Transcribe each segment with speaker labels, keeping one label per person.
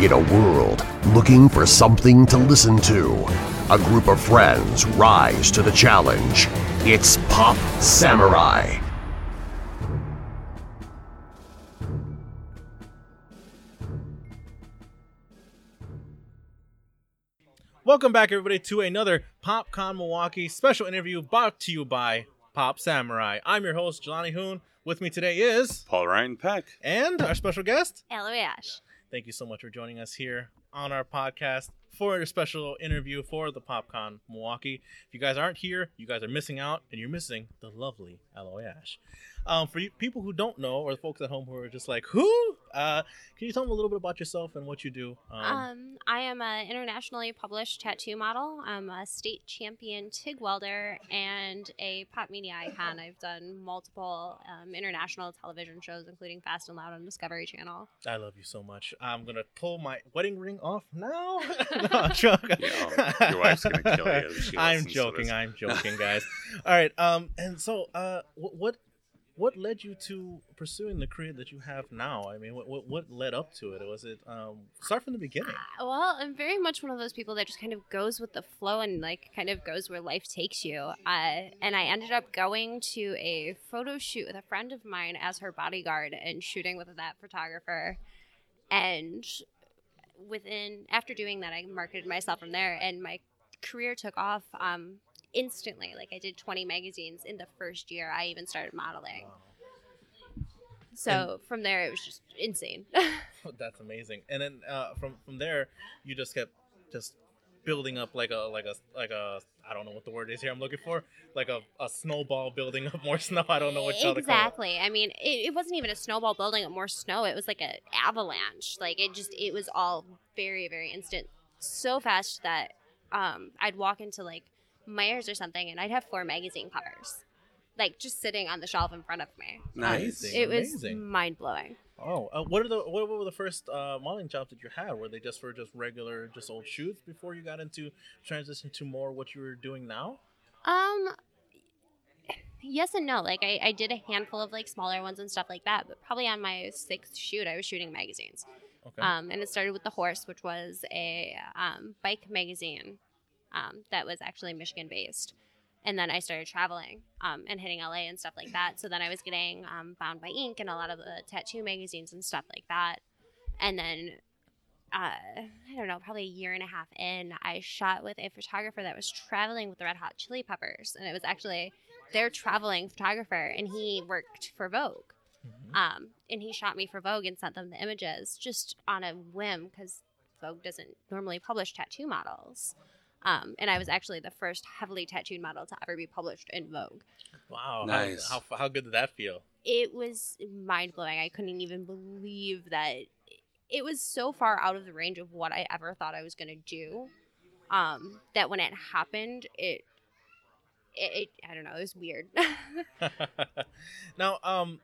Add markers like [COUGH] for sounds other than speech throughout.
Speaker 1: In a world looking for something to listen to, a group of friends rise to the challenge. It's Pop Samurai.
Speaker 2: Welcome back, everybody, to another PopCon Milwaukee special interview brought to you by Pop Samurai. I'm your host, Jelani Hoon. With me today is
Speaker 3: Paul Ryan Peck.
Speaker 2: and our special guest.
Speaker 4: Alloy Ash.
Speaker 2: Thank you so much for joining us here on our podcast for a special interview for the PopCon Milwaukee. If you guys aren't here, you guys are missing out, and you're missing the lovely Alloy Ash. Um, for you, people who don't know, or the folks at home who are just like, who? Uh, can you tell them a little bit about yourself and what you do?
Speaker 4: Um, I am an internationally published tattoo model. I'm a state champion TIG welder and a pop media icon. I've done multiple um, international television shows, including Fast and Loud on Discovery Channel.
Speaker 2: I love you so much. I'm gonna pull my wedding ring off now. [LAUGHS] [LAUGHS] no, I'm joking.
Speaker 3: Yeah, your wife's gonna kill you [LAUGHS]
Speaker 2: I'm joking. I'm joking, guys. All right. Um. And so, uh, what what led you to pursuing the career that you have now? I mean, what what, what led up to it? Was it um start from the beginning?
Speaker 4: Uh, Well, I'm very much one of those people that just kind of goes with the flow and like kind of goes where life takes you. Uh, and I ended up going to a photo shoot with a friend of mine as her bodyguard and shooting with that photographer. And within after doing that, I marketed myself from there, and my career took off um, instantly. Like I did 20 magazines in the first year. I even started modeling. So from there, it was just insane. [LAUGHS]
Speaker 2: That's amazing. And then uh, from from there, you just kept just building up like a like a like a I don't know what the word is here. I'm looking for like a, a snowball building up more [LAUGHS] snow. I don't know what y'all to call
Speaker 4: exactly. I mean, it, it wasn't even a snowball building up more snow. It was like an avalanche. Like it just, it was all very, very instant, so fast that um, I'd walk into like Meijers or something, and I'd have four magazine covers, like just sitting on the shelf in front of me.
Speaker 3: Nice.
Speaker 2: Amazing.
Speaker 4: It was
Speaker 2: amazing.
Speaker 4: mind blowing.
Speaker 2: Oh, uh, what are the what were the first uh, modeling jobs that you had? Were they just for just regular, just old shoots before you got into transition to more what you were doing now?
Speaker 4: Um, yes and no. Like I, I did a handful of like smaller ones and stuff like that, but probably on my sixth shoot, I was shooting magazines.
Speaker 2: Okay.
Speaker 4: Um, and it started with the horse, which was a um, bike magazine um, that was actually Michigan based. And then I started traveling um, and hitting LA and stuff like that. So then I was getting um, Bound by Ink and a lot of the tattoo magazines and stuff like that. And then uh, I don't know, probably a year and a half in, I shot with a photographer that was traveling with the Red Hot Chili Peppers, and it was actually their traveling photographer, and he worked for Vogue.
Speaker 2: Mhm.
Speaker 4: Um, and he shot me for Vogue and sent them the images just on a whim because Vogue doesn't normally publish tattoo models. Um, and I was actually the first heavily tattooed model to ever be published in Vogue.
Speaker 2: Wow.
Speaker 3: Nice.
Speaker 2: How, how how good did that feel?
Speaker 4: It was mind blowing. I couldn't even believe that it was so far out of the range of what I ever thought I was going to do. Um, that when it happened, it, it, it, I don't know, it was weird. [LAUGHS] [LAUGHS]
Speaker 2: now, um,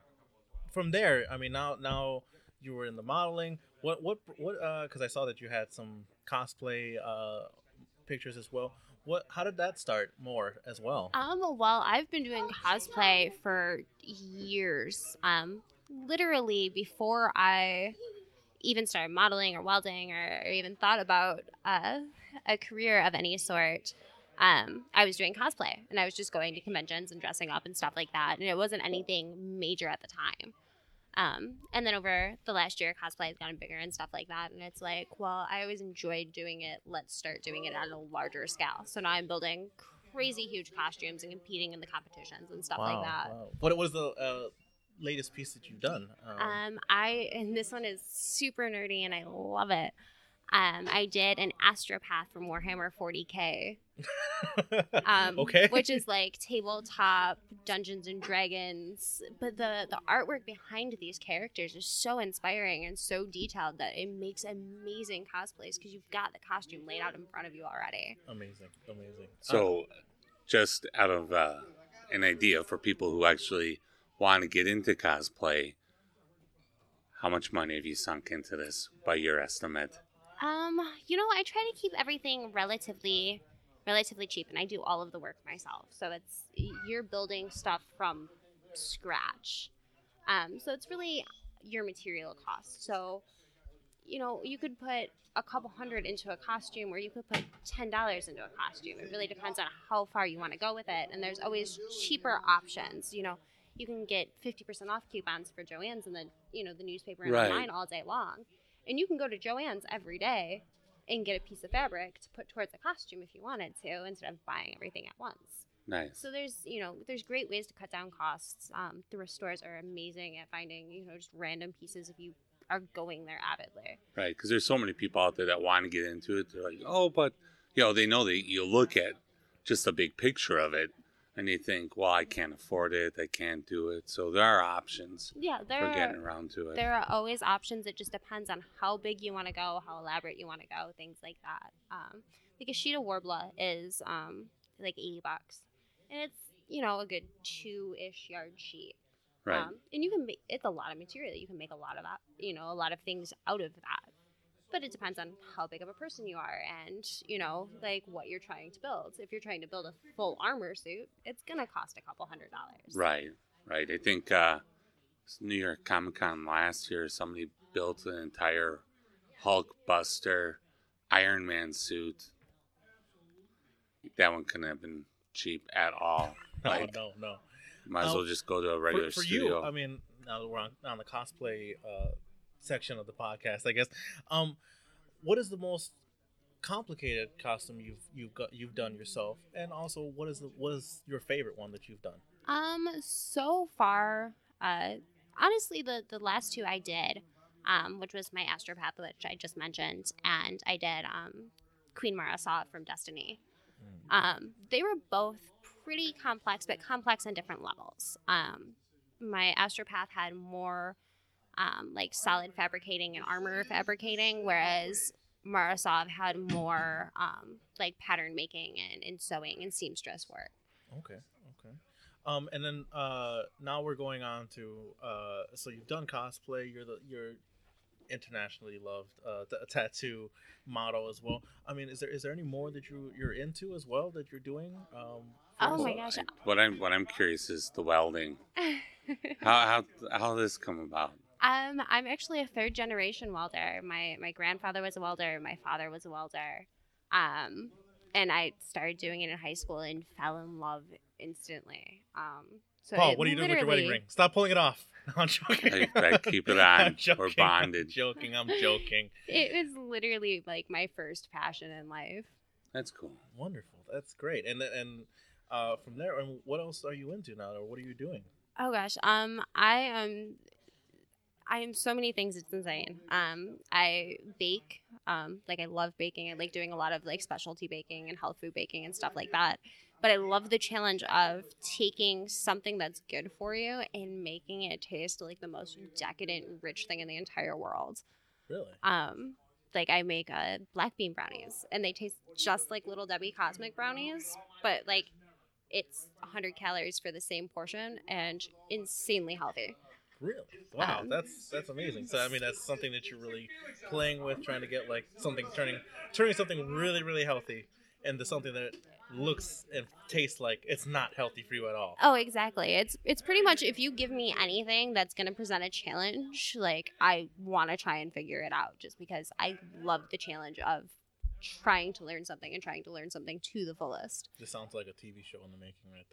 Speaker 2: from there, I mean, now now you were in the modeling. What what what? Uh, because I saw that you had some cosplay uh pictures as well. What? How did that start more as well?
Speaker 4: Um, well, I've been doing cosplay for years. Um, literally before I even started modeling or welding or, or even thought about uh, a career of any sort. Um, I was doing cosplay and I was just going to conventions and dressing up and stuff like that. And it wasn't anything major at the time. Um, and then over the last year, cosplay has gotten bigger and stuff like that. And it's like, well, I always enjoyed doing it. Let's start doing it at a larger scale. So now I'm building crazy huge costumes and competing in the competitions and stuff like that.
Speaker 2: wow. What was the uh, latest piece that you've done? Um,
Speaker 4: Um, I and this one is super nerdy and I love it. Um, I did an astropath from Warhammer 40k, [LAUGHS] um,
Speaker 2: okay.
Speaker 4: which is like tabletop Dungeons and Dragons. But the the artwork behind these characters is so inspiring and so detailed that it makes amazing cosplays because you've got the costume laid out in front of you already.
Speaker 2: amazing, amazing.
Speaker 3: So, just out of uh, an idea for people who actually want to get into cosplay, how much money have you sunk into this by your estimate?
Speaker 4: Um, you know, I try to keep everything relatively relatively cheap and I do all of the work myself. So it's you're building stuff from scratch. Um, so it's really your material cost. So you know, you could put a couple hundred into a costume or you could put $10 into a costume. It really depends on how far you want to go with it. And there's always cheaper options. You know, you can get 50% off coupons for Joann's and the, you know, the newspaper and
Speaker 3: Right.
Speaker 4: online all day long. And you can go to Joann's every day and get a piece of fabric to put towards a costume if you wanted to instead of buying everything at once.
Speaker 3: Nice.
Speaker 4: So there's, you know, there's great ways to cut down costs. Um, thrift stores are amazing at finding, you know, just random pieces if you are going there avidly.
Speaker 3: Right, because there's so many people out there that want to get into it. They're like, oh, but you know, they know that you look at just the big picture of it, and they think, well, I can't afford it, I can't do it. So there are options
Speaker 4: Yeah, there
Speaker 3: for getting
Speaker 4: are,
Speaker 3: around to it.
Speaker 4: there are always options. It just depends on how big you want to go, how elaborate you want to go, things like that. Um, like a sheet of Worbla is um, like 80 bucks, and it's you know a good two-ish yard sheet.
Speaker 3: right.
Speaker 4: Um, and you can make it's a lot of material. You can make a lot of that, you know, a lot of things out of that. But it depends on how big of a person you are and, you know, like what you're trying to build. If you're trying to build a full armor suit, it's going to cost a couple hundred dollars.
Speaker 3: Right, right. I think uh, New York Comic Con last year, somebody built an entire Hulk Buster Iron Man suit. That one couldn't have been cheap at all. [LAUGHS]
Speaker 2: No,
Speaker 3: Like,
Speaker 2: no, no.
Speaker 3: might as
Speaker 2: Um,
Speaker 3: well just go to a regular
Speaker 2: for, for
Speaker 3: studio.
Speaker 2: you, I mean, now that we're on, on the cosplay uh, section of the podcast, I guess. Um, what is the most complicated costume you've you've got you've done yourself, and also what is the what is your favorite one that you've done?
Speaker 4: Um, so far, uh, honestly, the the last two I did, um, which was my astropath, which I just mentioned, and I did um, Queen Mara Sov from Destiny. Um, they were both pretty complex, but complex on different levels. Um, my astropath had more um, like solid fabricating and armor fabricating, whereas Mara Sov had more um, like pattern making and, and sewing and seamstress work.
Speaker 2: Okay, okay. Um, and then uh, now we're going on to uh, so you've done cosplay. You're the you're internationally loved uh, t- tattoo model as well. I mean, is there is there any more that you you're into as well that you're doing? Um, for
Speaker 4: Oh my
Speaker 2: yourself?
Speaker 4: gosh.
Speaker 3: what I'm what I'm curious is the welding. [LAUGHS] How how how did this come about?
Speaker 4: Um, I'm actually a third generation welder. My my grandfather was a welder. My father was a welder. Um, and I started doing it in high school and fell in love instantly. Um, so
Speaker 2: Paul, what are you doing with your wedding ring? Stop pulling it off. No, [LAUGHS] I'm joking.
Speaker 3: Hey, better keep it on. [LAUGHS]
Speaker 2: joking,
Speaker 3: We're
Speaker 2: I'm
Speaker 3: bonded.
Speaker 2: joking. I'm joking.
Speaker 4: It was literally like my first passion in life.
Speaker 3: That's cool.
Speaker 2: Wonderful. That's great. And and uh, from there, and what else are you into now, or what are you doing?
Speaker 4: Oh gosh, um, I am. I am so many things. It's insane. Um, I bake. Um, like I love baking. I like doing a lot of like specialty baking and health food baking and stuff like that. But I love the challenge of taking something that's good for you and making it taste like the most decadent, rich thing in the entire world.
Speaker 2: Really?
Speaker 4: Um, like I make uh, black bean brownies, and they taste just like Little Debbie cosmic brownies, but like it's 100 calories for the same portion and insanely healthy.
Speaker 2: Really? Wow, that's that's amazing. So I mean, that's something that you're really playing with, trying to get like something turning turning something really really healthy into something that looks and tastes like it's not healthy for you at all.
Speaker 4: Oh, exactly. It's it's pretty much if you give me anything that's going to present a challenge, like I want to try and figure it out just because I love the challenge of trying to learn something and trying to learn something to the fullest.
Speaker 2: This sounds like a TV show in the making right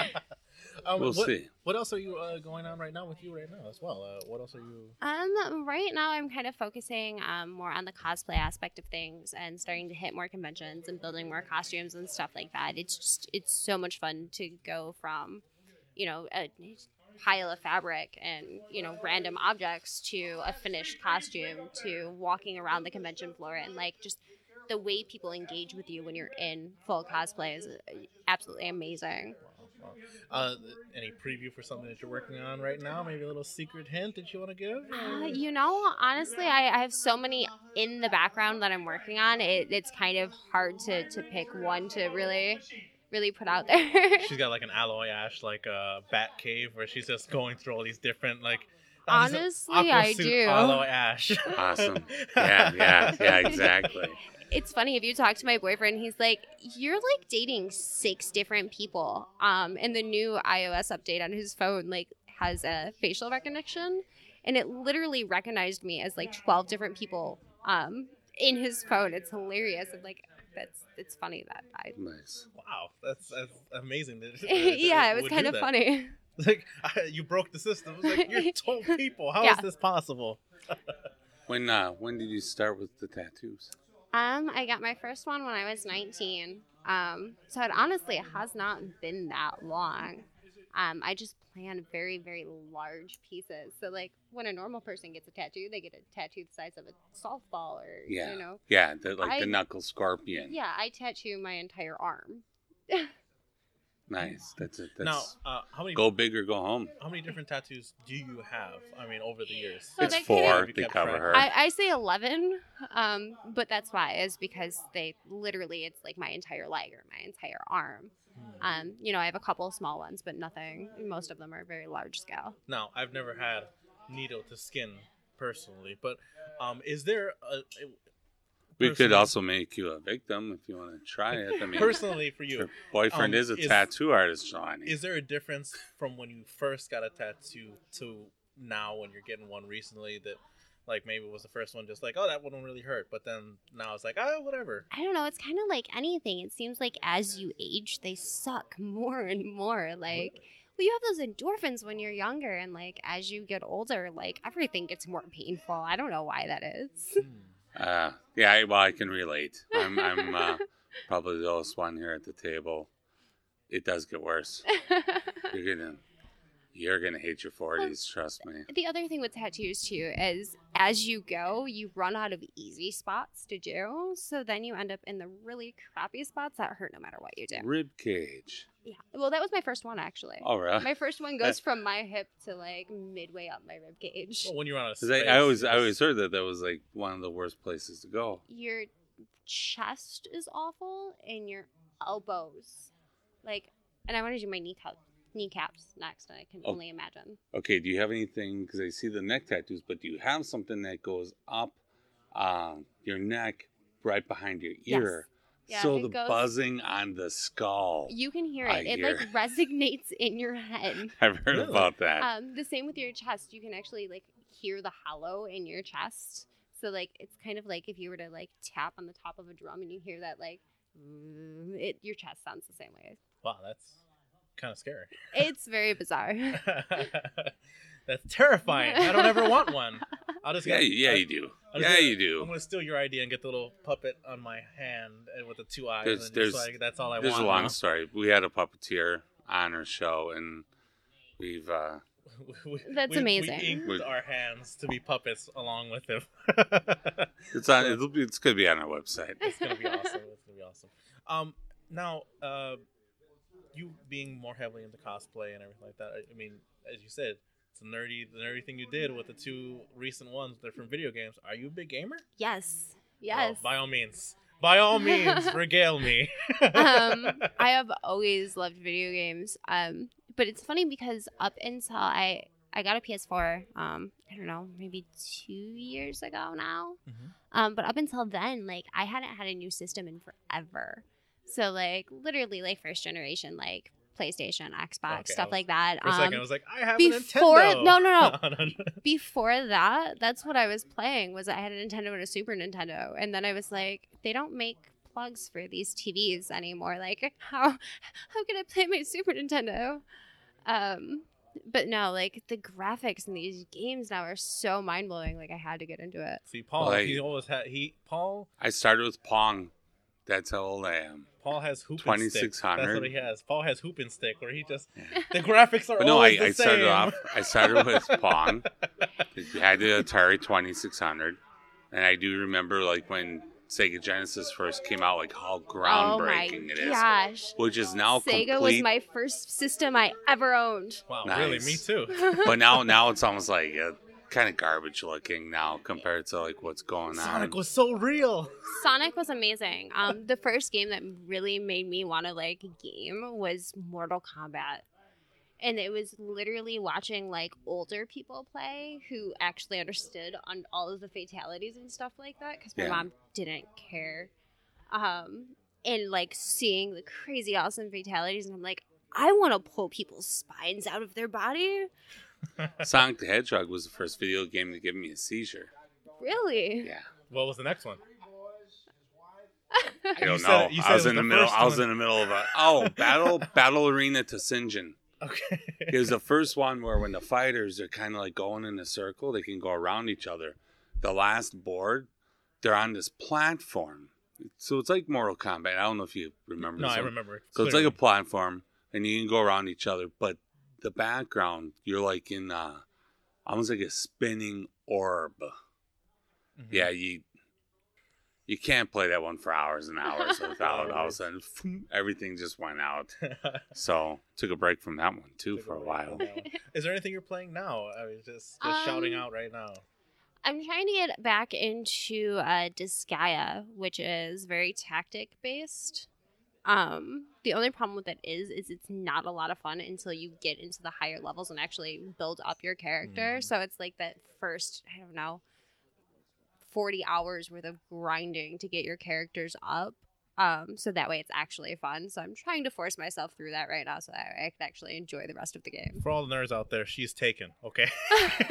Speaker 2: [LAUGHS] there. [LAUGHS] um,
Speaker 3: We'll
Speaker 2: what,
Speaker 3: see.
Speaker 2: What else are you uh, going on right now with you right now as well? Uh, what else are you?
Speaker 4: Um, right now I'm kind of focusing um, more on the cosplay aspect of things and starting to hit more conventions and building more costumes and stuff like that. It's just it's so much fun to go from, you know, a pile of fabric and you know random objects to a finished costume to walking around the convention floor and like just the way people engage with you when you're in full cosplay is absolutely amazing.
Speaker 2: Uh, any preview for something that you're working on right now? Maybe a little secret hint that you want to give?
Speaker 4: Uh, you know, honestly, I, I have so many in the background that I'm working on. It, it's kind of hard to, to pick one to really, really put out there. [LAUGHS]
Speaker 2: She's got like an alloy ash, like a bat cave, where she's just going through all these different like. this is
Speaker 4: Honestly, I do.
Speaker 2: Alloy ash.
Speaker 3: Awesome. [LAUGHS] Yeah, yeah, yeah, exactly.
Speaker 4: It's funny if you talk to my boyfriend, he's like, "You're like dating six different people." Um, and the new iOS update on his phone like has a facial recognition. and it literally recognized me as like 12 different people um, in his phone. It's hilarious. And like, that's it's funny that I.
Speaker 3: Nice.
Speaker 2: Wow, that's that's amazing. that- [LAUGHS] that
Speaker 4: yeah, it was kind of
Speaker 2: that.
Speaker 4: funny. [LAUGHS]
Speaker 2: Like I, you broke the system. Like you're [LAUGHS] 12 people. How is
Speaker 4: Yeah.
Speaker 2: this possible?
Speaker 3: When uh when did you start with the tattoos?
Speaker 4: Um, I got my first one when I was 19. Um, so it honestly has not been that long. Um, I just plan very, very large pieces. So like when a normal person gets a tattoo, they get a tattoo the size of a softball or
Speaker 3: Yeah.
Speaker 4: you know.
Speaker 3: Yeah, the, like
Speaker 4: I-
Speaker 3: the knuckle scorpion.
Speaker 4: Yeah, I tattoo my entire arm. [LAUGHS]
Speaker 3: Nice. That's it. That's
Speaker 2: Now, uh, how many
Speaker 3: go big or go home.
Speaker 2: how many different tattoos do you have? I mean, over the years.
Speaker 4: So
Speaker 3: it's
Speaker 4: they
Speaker 3: four.
Speaker 2: kinda-
Speaker 3: They cover
Speaker 2: track.
Speaker 3: her.
Speaker 4: I, I say 11, um, but that's why is because they literally it's like my entire leg or my entire arm.
Speaker 2: Hmm.
Speaker 4: Um, you know, I have a couple small ones, but nothing. Most of them are very large scale.
Speaker 2: Now, I've never had needle to skin personally, but um, is there a, a
Speaker 3: we could also make you a victim if you want to try it. I mean,
Speaker 2: personally for you?
Speaker 3: your boyfriend
Speaker 2: um,
Speaker 3: is a
Speaker 2: is-
Speaker 3: tattoo artist, Johnny.
Speaker 2: Is there a difference from when you first got a tattoo to now when you're getting one recently that like maybe it was the first one just like oh that one really hurt but then now it's like oh whatever
Speaker 4: I don't know. It's kind of like anything. It seems like as you age, they suck [LAUGHS] more and more. Like, well, you have those endorphins when you're younger, and like as you get older, like everything gets more painful. I don't know why that is.
Speaker 3: Uh, yeah, I- well, I can relate. I'm, I'm uh, [LAUGHS] probably the oldest one here at the table. It does get worse. You're [LAUGHS] gonna, you're gonna hate your forties. Trust me.
Speaker 4: the other thing with tattoos too is as you go, you run out of easy spots to do. So then you end up in the really crappy spots that hurt no matter what you do.
Speaker 3: Rib cage.
Speaker 4: Yeah. Well, that was my first one actually.
Speaker 3: All right.
Speaker 4: My first one goes from my hip to like midway up my rib cage.
Speaker 2: well, when you're on a
Speaker 3: 'Cause I,
Speaker 2: space,
Speaker 3: I always, I always heard that that was like one of the worst places to go.
Speaker 4: Your chest is awful and your elbows. Like, and I want to do my kneecap, kneecaps next. I can
Speaker 3: Oh.
Speaker 4: only imagine.
Speaker 3: Okay, do you have anything? Because I see the neck tattoos, but do you have something that goes up um, your neck, right behind your
Speaker 4: Yes.
Speaker 3: Ear?
Speaker 4: Yeah,
Speaker 3: so the
Speaker 4: goes-
Speaker 3: buzzing on the skull.
Speaker 4: You can hear
Speaker 3: I
Speaker 4: it. It
Speaker 3: hear.
Speaker 4: like resonates in your head. [LAUGHS]
Speaker 3: I've heard
Speaker 2: Really?
Speaker 3: about that.
Speaker 4: Um, the same with your chest. You can actually like hear the hollow in your chest. So like it's kind of like if you were to like tap on the top of a drum and you hear that like it your chest sounds the same way.
Speaker 2: wow that's kind of scary
Speaker 4: It's very bizarre. [LAUGHS] [LAUGHS]
Speaker 2: that's terrifying I don't ever want one I'll just
Speaker 3: yeah,
Speaker 2: get,
Speaker 3: yeah,
Speaker 2: I-
Speaker 3: you do.
Speaker 2: I'll
Speaker 3: Yeah,
Speaker 2: just-
Speaker 3: you
Speaker 2: I'm gonna steal your idea and get the little puppet on my hand and with the two eyes.
Speaker 3: There's-
Speaker 2: and
Speaker 3: there's-
Speaker 2: just like that's all I
Speaker 3: There's
Speaker 2: want.
Speaker 3: There's a long
Speaker 2: now.
Speaker 3: story. We had a puppeteer on our show, and we've uh, [LAUGHS]
Speaker 2: We-
Speaker 4: That's
Speaker 2: we-
Speaker 4: amazing.
Speaker 2: We inked
Speaker 3: We-
Speaker 2: our hands to be puppets along with him. [LAUGHS]
Speaker 3: it's on. It'll be. It's gonna be on our website.
Speaker 2: it's gonna be awesome. It's gonna be awesome. Um, now, uh, you being more heavily into cosplay and everything like that. I, I mean, as you said, it's a nerdy, the nerdy thing you did with the two recent ones. They're from video games. Are you a big gamer?
Speaker 4: yes.
Speaker 2: Oh,
Speaker 4: Yes.
Speaker 2: by all means, by all means, [LAUGHS] regale me.
Speaker 4: um, [LAUGHS] I have always loved video games. Um, but it's funny because up until I I got a PS4, um, I don't know, maybe two years ago now.
Speaker 2: Mhm.
Speaker 4: Um, but up until then, like I hadn't had a new system in forever. So like literally like first generation, like PlayStation, Xbox,
Speaker 2: Okay,
Speaker 4: stuff
Speaker 2: was-
Speaker 4: like that.
Speaker 2: For a second, I
Speaker 4: Um,
Speaker 2: was like, I have
Speaker 4: before-
Speaker 2: a Nintendo.
Speaker 4: no, no, no. [LAUGHS]
Speaker 2: no. [LAUGHS]
Speaker 4: before that, that's what I was playing. Was I had a Nintendo and a Super Nintendo, and then I was like, they don't make plugs for these TVs anymore. Like, how how can I play my Super Nintendo? Um, but no, like the graphics in these games now are so mind blowing. Like, I had to get into it.
Speaker 2: See, Paul,
Speaker 3: Well, I-
Speaker 2: he always had he Paul.
Speaker 3: I started with Pong. That's how old I am.
Speaker 2: Paul has hoop
Speaker 3: 2600.
Speaker 2: That's what he has. Paul has hoop and stick, where he just [LAUGHS] the graphics are
Speaker 3: But no, I,
Speaker 2: the
Speaker 3: I started off. I started with [LAUGHS] Pong. I had the Atari Twenty Six Hundred, and I do remember like when Sega Genesis first came out, like how groundbreaking it is.
Speaker 4: oh
Speaker 3: it
Speaker 4: my
Speaker 3: is,
Speaker 4: gosh.
Speaker 3: which is now
Speaker 4: Sega
Speaker 3: complete.
Speaker 4: was my first system I ever owned.
Speaker 2: Wow,
Speaker 3: Nice.
Speaker 2: really? Me too.
Speaker 3: but now, [LAUGHS] now it's almost like uh, kind of garbage looking now compared to like what's going
Speaker 2: Sonic
Speaker 3: on.
Speaker 2: Sonic was so real.
Speaker 4: Sonic was amazing. Um, the first game that really made me want to like game was Mortal Kombat, and it was literally watching like older people play who actually understood on all of the fatalities and stuff like that because my
Speaker 3: Yeah.
Speaker 4: mom didn't care. Um, and like seeing the crazy awesome fatalities, and I'm like, I want to pull people's spines out of their body. [LAUGHS]
Speaker 3: Sonic the Hedgehog was the first video game to give me a seizure.
Speaker 4: Really?
Speaker 3: Yeah.
Speaker 2: What was the next one?
Speaker 3: I don't know.
Speaker 2: it-
Speaker 3: I
Speaker 2: said
Speaker 3: was in the
Speaker 2: the
Speaker 3: middle. I was in the middle of a oh battle [LAUGHS] battle Arena Toshinden.
Speaker 2: Okay.
Speaker 3: It was the first one where when the fighters are kind of like going in a circle, they can go around each other. The last board, they're on this platform, so it's like Mortal Kombat. I don't know if you remember.
Speaker 2: no, I
Speaker 3: one.
Speaker 2: remember.
Speaker 3: So it's like a platform, and you can go around each other. But the background, you're like in uh, almost like a spinning orb.
Speaker 2: Mhm.
Speaker 3: Yeah, you you can't play that one for hours and hours [LAUGHS] without all of a sudden everything just went out. [LAUGHS] So took a break from that one too for a while.
Speaker 2: Is there anything you're playing now? I was just just shouting
Speaker 4: Um,
Speaker 2: out right now.
Speaker 4: I'm trying to get back into uh, Disgaea, which is very tactic based. Um, the only problem with it is, is it's not a lot of fun until you get into the higher levels and actually build up your character.
Speaker 2: Mhm.
Speaker 4: So it's like that first, I don't know, forty hours worth of grinding to get your characters up. Um, so that way it's actually fun. So I'm trying to force myself through that right now, so that I can actually enjoy the rest of the game.
Speaker 2: For all the nerds out there, she's taken. Okay. [LAUGHS]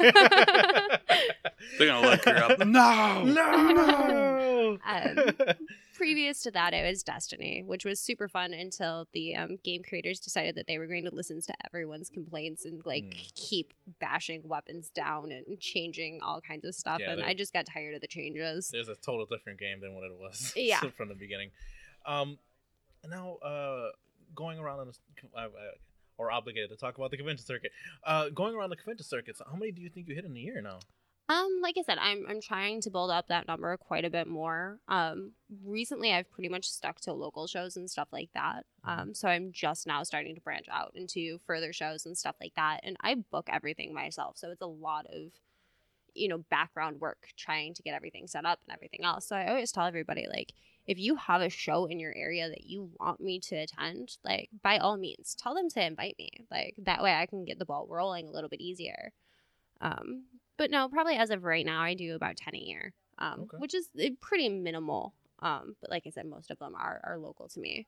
Speaker 3: They're gonna look her up. [LAUGHS] No,
Speaker 2: no.
Speaker 4: Um, [LAUGHS] previous to that, it was Destiny, which was super fun until the um, game creators decided that they were going to listen to everyone's complaints and like
Speaker 2: Mm.
Speaker 4: keep bashing weapons down and changing all kinds of stuff.
Speaker 2: Yeah,
Speaker 4: and
Speaker 2: they-
Speaker 4: I just got tired of the changes.
Speaker 2: There's a total different game than what it was.
Speaker 4: Yeah.
Speaker 2: from the beginning. Um, now uh, going around on uh, uh, or obligated to talk about the convention circuit. Uh, going around the convention circuits, how many do you think you hit in a year now?
Speaker 4: Um, like I said, I'm I'm trying to build up that number quite a bit more. Um, recently I've pretty much stuck to local shows and stuff like that. Um, so I'm just now starting to branch out into further shows and stuff like that. And I book everything myself, so it's a lot of, you know, background work trying to get everything set up and everything else. So I always tell everybody like, if you have a show in your area that you want me to attend, like by all means, tell them to invite me. Like that way I can get the ball rolling a little bit easier. Um, but no, probably as of right now, I do about ten a year, um,
Speaker 2: Okay.
Speaker 4: which is uh, pretty minimal. Um, but like I said, most of them are are local to me.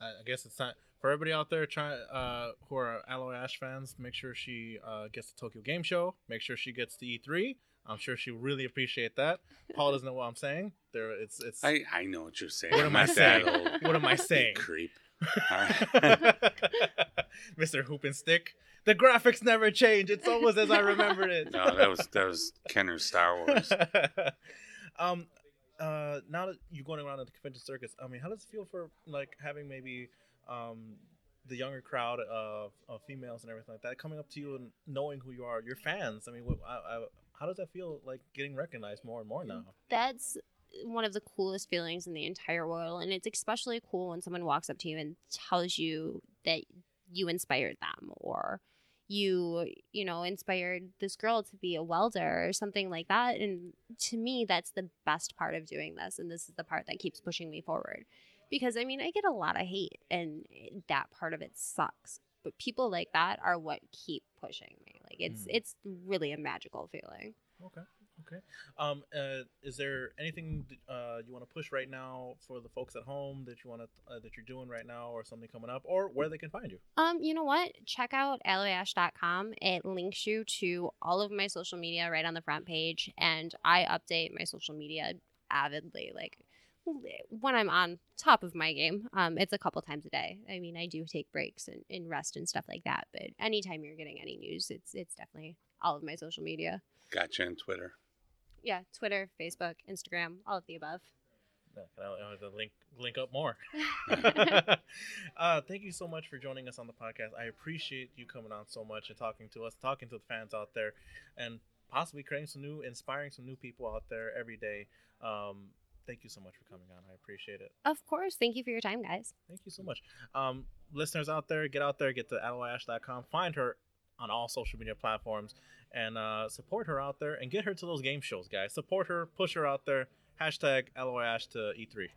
Speaker 2: I I guess it's time for everybody out there try uh, who are Alloy Ash fans. Make sure she uh, gets the Tokyo Game Show. Make sure she gets the E3. I'm sure she'll really appreciate that. Paul doesn't know what I'm saying. There, it's it's.
Speaker 3: I, I know what you're saying.
Speaker 2: What
Speaker 3: I'm
Speaker 2: I saying? What am I saying?
Speaker 3: creep. [LAUGHS] [LAUGHS]
Speaker 2: Mr. Hoop and Stick. The graphics never change. It's almost as I remembered it.
Speaker 3: No, that was that was Kenner's Star Wars. [LAUGHS]
Speaker 2: um, uh, now that you're going around at the convention circus, I mean, how does it feel for like having maybe um the younger crowd of, of females and everything like that coming up to you and knowing who you are, your fans? I mean, what, I, I, how does that feel like getting recognized more and more now?
Speaker 4: That's one of the coolest feelings in the entire world, and it's especially cool when someone walks up to you and tells you that you inspired them or you you know inspired this girl to be a welder or something like that and to me that's the best part of doing this and this is the part that keeps pushing me forward because i mean i get a lot of hate and that part of it sucks but people like that are what keep pushing me like it's
Speaker 2: Mm.
Speaker 4: it's really a magical feeling
Speaker 2: Okay. Okay. Um, uh, is there anything uh, you want to push right now for the folks at home that you want to uh, that you're doing right now, or something coming up, or where they can find you?
Speaker 4: Um, you know what? Check out alloyash.com. It links you to all of my social media right on the front page, and I update my social media avidly. Like when I'm on top of my game, um, it's a couple times a day. I mean, I do take breaks and, and rest and stuff like that, but anytime you're getting any news, it's it's definitely all of my social media.
Speaker 3: Gotcha on Twitter.
Speaker 4: Yeah, Twitter, Facebook, Instagram, all of the above.
Speaker 2: Yeah, I'll, I'll to link link up more. [LAUGHS] [LAUGHS] uh, thank you so much for joining us on the podcast. I appreciate you coming on so much and talking to us, talking to the fans out there, and possibly creating some new, inspiring some new people out there every day. Um, thank you so much for coming on. I appreciate it.
Speaker 4: Of course. Thank you for your time, guys.
Speaker 2: Thank you so much. Um, listeners out there, get out there, get to alloyash.com, find her on all social media platforms, and uh, support her out there and get her to those game shows, guys. Support her, push her out there. Hashtag alloyash to E3.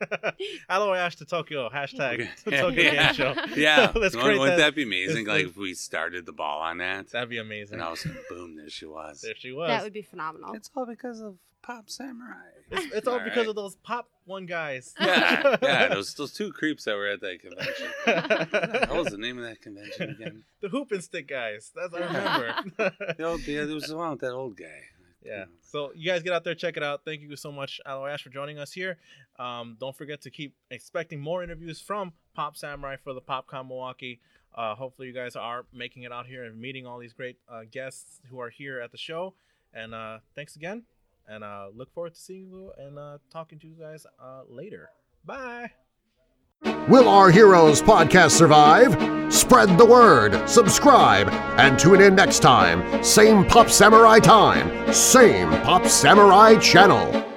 Speaker 2: [LAUGHS] Alloy Ash to Tokyo. Hashtag
Speaker 3: Okay. [LAUGHS]
Speaker 2: to Tokyo
Speaker 3: Yeah.
Speaker 2: Game Show. [LAUGHS]
Speaker 3: Yeah,
Speaker 2: Let's
Speaker 3: Wouldn't- wouldn't
Speaker 2: that.
Speaker 3: that be amazing?
Speaker 2: It's
Speaker 3: Like if we started the ball on that,
Speaker 2: That'd be amazing.
Speaker 3: and all of a sudden, boom, there she was.
Speaker 2: There she was.
Speaker 4: that would be phenomenal.
Speaker 3: It's all because of Pop Samurai.
Speaker 2: It's, it's all
Speaker 3: All
Speaker 2: because
Speaker 3: right.
Speaker 2: of those pop one guys.
Speaker 3: Yeah, yeah, those those two creeps that were at that convention. What was the name of that convention again?
Speaker 2: the hoop and stick guys. That's I remember.
Speaker 3: The old, yeah, there was the one with that old guy.
Speaker 2: Yeah. So you guys get out there, check it out. Thank you so much, Alloy Ash, for joining us here. Um, don't forget to keep expecting more interviews from Pop Samurai for the PopCon Milwaukee. Uh, hopefully, you guys are making it out here and meeting all these great uh, guests who are here at the show. And uh, thanks again. And uh, look forward to seeing you and uh, talking to you guys uh, later. Bye.
Speaker 1: Will Our Heroes podcast survive? Spread the word, subscribe, and tune in next time. Same Pop Samurai time, same Pop Samurai channel.